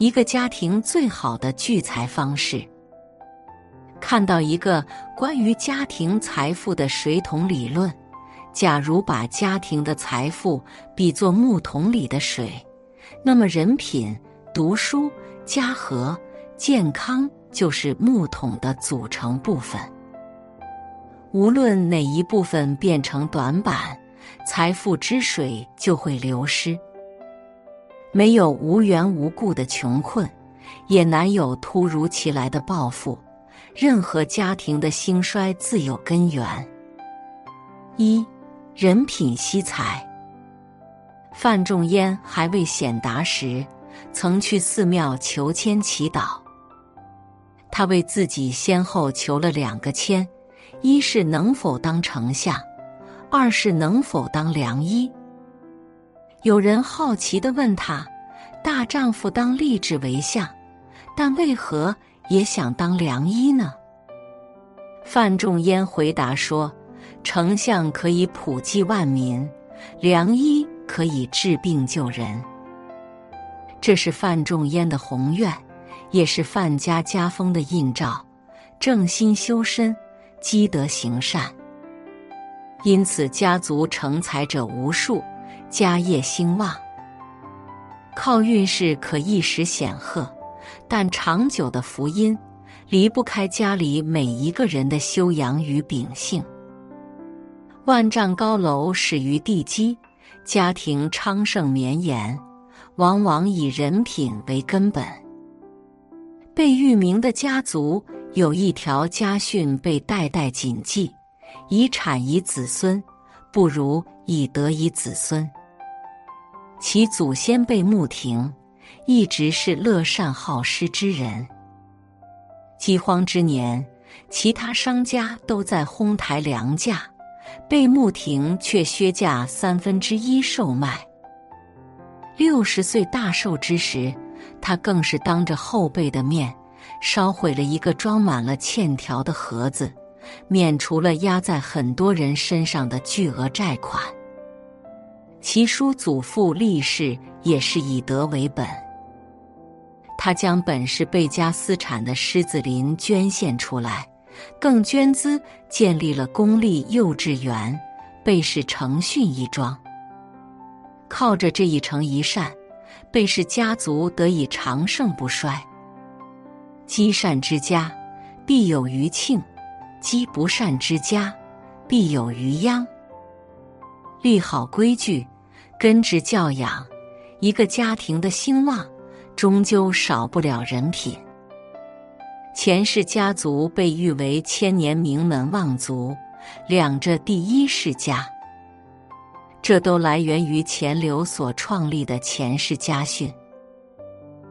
一个家庭最好的聚财方式。看到一个关于家庭财富的水桶理论：假如把家庭的财富比作木桶里的水，那么人品、读书、家和、健康就是木桶的组成部分。无论哪一部分变成短板，财富之水就会流失。没有无缘无故的穷困，也难有突如其来的暴富。任何家庭的兴衰自有根源。一，人品惜才。范仲淹还未显达时，曾去寺庙求签祈祷。他为自己先后求了两个签：一是能否当丞相，二是能否当良医。有人好奇地问他：“大丈夫当立志为相，但为何也想当良医呢？”范仲淹回答说：“丞相可以普济万民，良医可以治病救人。”这是范仲淹的宏愿，也是范家家风的映照。正心修身，积德行善，因此家族成才者无数。家业兴旺，靠运势可一时显赫，但长久的福音离不开家里每一个人的修养与秉性。万丈高楼始于地基，家庭昌盛绵延，往往以人品为根本。被誉名的家族有一条家训被代代谨记：以产以子孙，不如以德以子孙。其祖先辈穆廷，一直是乐善好施之人。饥荒之年，其他商家都在哄抬粮价，贝穆廷却削价三分之一售卖。六十岁大寿之时，他更是当着后辈的面，烧毁了一个装满了欠条的盒子，免除了压在很多人身上的巨额债款。其叔祖父立氏也是以德为本，他将本是贝家私产的狮子林捐献出来，更捐资建立了公立幼稚园，贝氏诚训一桩。靠着这一诚一善，贝氏家族得以长盛不衰。积善之家，必有余庆；积不善之家，必有余殃。立好规矩。根植教养，一个家庭的兴旺，终究少不了人品。钱氏家族被誉为千年名门望族，两浙第一世家，这都来源于钱刘所创立的钱氏家训。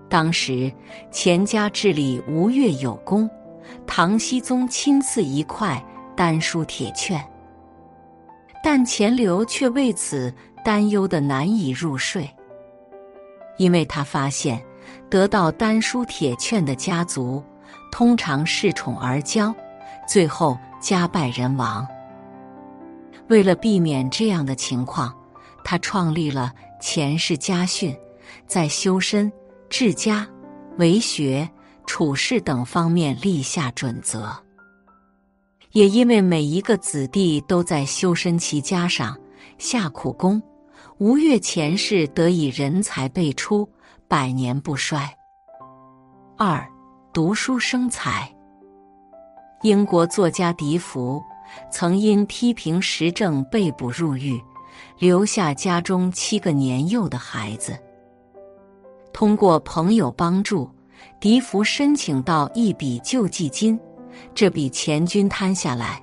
当时钱家治理吴越有功，唐僖宗亲赐一块丹书铁券，但钱刘却为此。担忧的难以入睡，因为他发现得到丹书铁券的家族通常恃宠而骄，最后家败人亡。为了避免这样的情况，他创立了钱氏家训，在修身、治家、为学、处事等方面立下准则。也因为每一个子弟都在修身齐家上下苦功。吴越前世得以人才辈出，百年不衰。二，读书生财。英国作家笛福曾因批评时政被捕入狱，留下家中七个年幼的孩子。通过朋友帮助，笛福申请到一笔救济金，这笔钱均摊下来，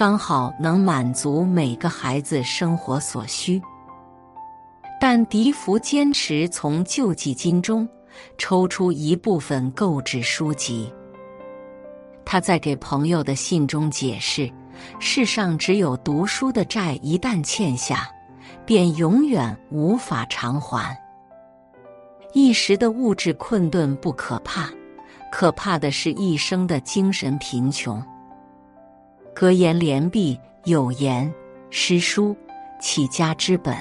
刚好能满足每个孩子生活所需。但笛福坚持从救济金中抽出一部分购置书籍。他在给朋友的信中解释：世上只有读书的债，一旦欠下，便永远无法偿还。一时的物质困顿不可怕，可怕的是一生的精神贫穷。格言联璧，有言：诗书起家之本。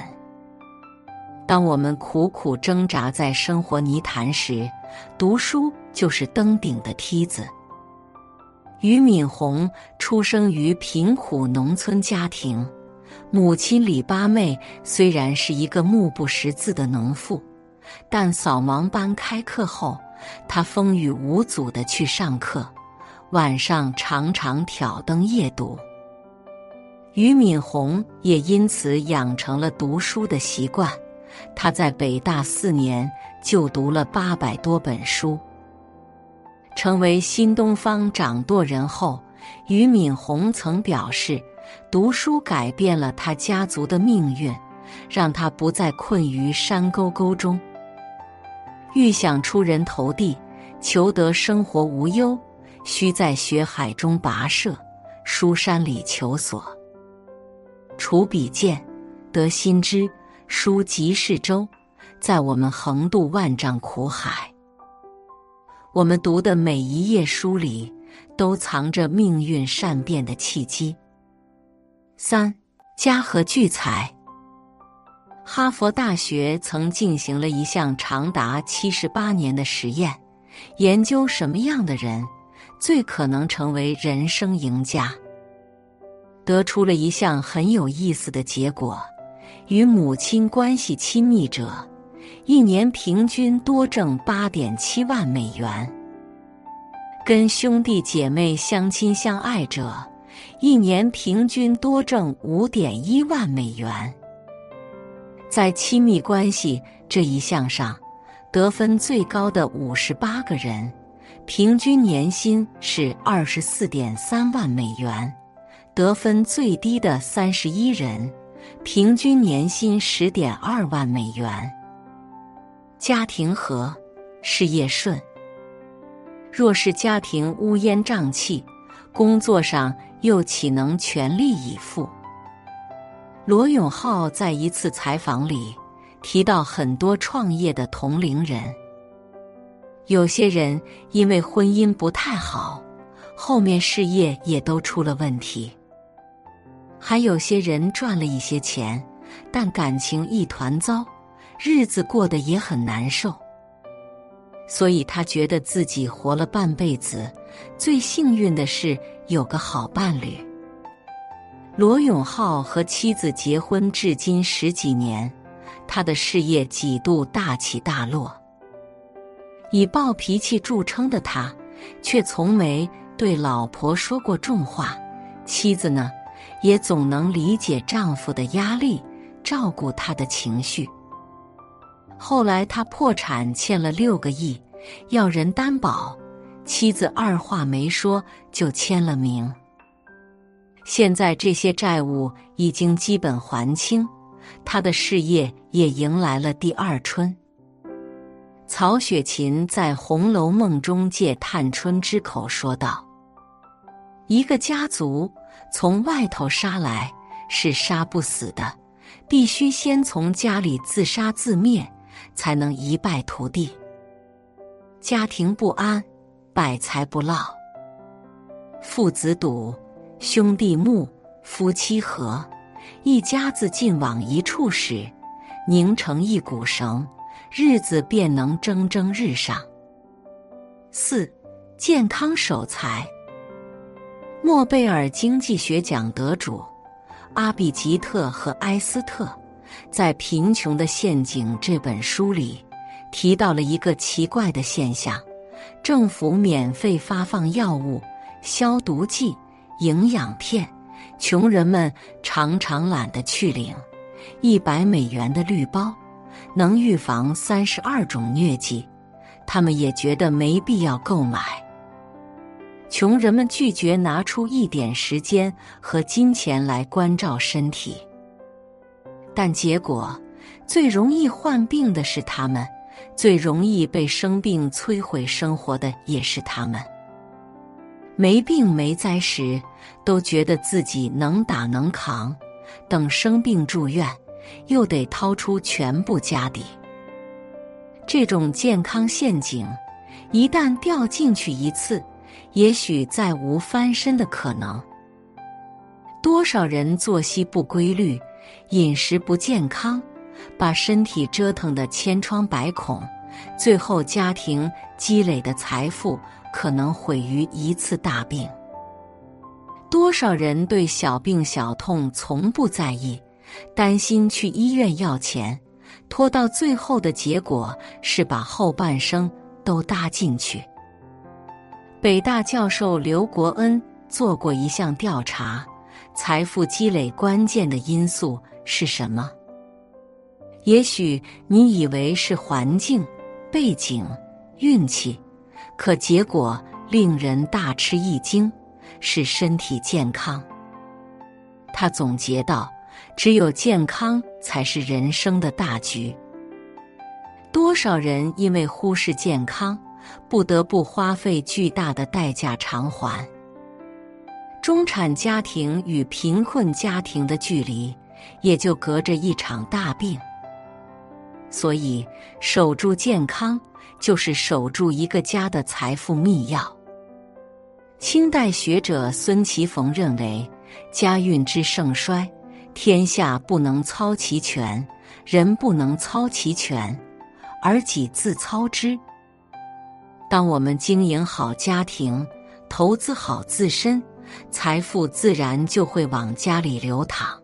当我们苦苦挣扎在生活泥潭时，读书就是登顶的梯子。俞敏洪出生于贫苦农村家庭，母亲李八妹虽然是一个目不识字的农妇，但扫盲班开课后，她风雨无阻的去上课，晚上常常挑灯夜读。俞敏洪也因此养成了读书的习惯。他在北大四年就读了八百多本书。成为新东方掌舵人后，俞敏洪曾表示，读书改变了他家族的命运，让他不再困于山沟沟中。欲想出人头地，求得生活无忧，须在学海中跋涉，书山里求索。处比剑，得心知。书即是舟，在我们横渡万丈苦海。我们读的每一页书里，都藏着命运善变的契机。三家和聚财。哈佛大学曾进行了一项长达七十八年的实验，研究什么样的人最可能成为人生赢家，得出了一项很有意思的结果。与母亲关系亲密者，一年平均多挣八点七万美元；跟兄弟姐妹相亲相爱者，一年平均多挣五点一万美元。在亲密关系这一项上，得分最高的五十八个人，平均年薪是二十四点三万美元；得分最低的三十一人。平均年薪十点二万美元，家庭和，事业顺。若是家庭乌烟瘴气，工作上又岂能全力以赴？罗永浩在一次采访里提到，很多创业的同龄人，有些人因为婚姻不太好，后面事业也都出了问题。还有些人赚了一些钱，但感情一团糟，日子过得也很难受。所以他觉得自己活了半辈子，最幸运的是有个好伴侣。罗永浩和妻子结婚至今十几年，他的事业几度大起大落。以暴脾气著称的他，却从没对老婆说过重话。妻子呢？也总能理解丈夫的压力，照顾他的情绪。后来他破产，欠了六个亿，要人担保，妻子二话没说就签了名。现在这些债务已经基本还清，他的事业也迎来了第二春。曹雪芹在《红楼梦》中借探春之口说道：“一个家族。”从外头杀来是杀不死的，必须先从家里自杀自灭，才能一败涂地。家庭不安，百财不落。父子笃，兄弟睦，夫妻和，一家子尽往一处使，拧成一股绳，日子便能蒸蒸日上。四，健康守财。诺贝尔经济学奖得主阿比吉特和埃斯特在《贫穷的陷阱》这本书里提到了一个奇怪的现象：政府免费发放药物、消毒剂、营养片，穷人们常常懒得去领。一百美元的绿包能预防三十二种疟疾，他们也觉得没必要购买。穷人们拒绝拿出一点时间和金钱来关照身体，但结果最容易患病的是他们，最容易被生病摧毁生活的也是他们。没病没灾时，都觉得自己能打能扛；等生病住院，又得掏出全部家底。这种健康陷阱，一旦掉进去一次。也许再无翻身的可能。多少人作息不规律，饮食不健康，把身体折腾的千疮百孔，最后家庭积累的财富可能毁于一次大病。多少人对小病小痛从不在意，担心去医院要钱，拖到最后的结果是把后半生都搭进去。北大教授刘国恩做过一项调查，财富积累关键的因素是什么？也许你以为是环境、背景、运气，可结果令人大吃一惊。是身体健康。他总结道：“只有健康才是人生的大局。”多少人因为忽视健康，不得不花费巨大的代价偿还。中产家庭与贫困家庭的距离，也就隔着一场大病。所以，守住健康，就是守住一个家的财富密钥。清代学者孙其逢认为，家运之盛衰，天下不能操其权，人不能操其权，而己自操之。当我们经营好家庭，投资好自身，财富自然就会往家里流淌。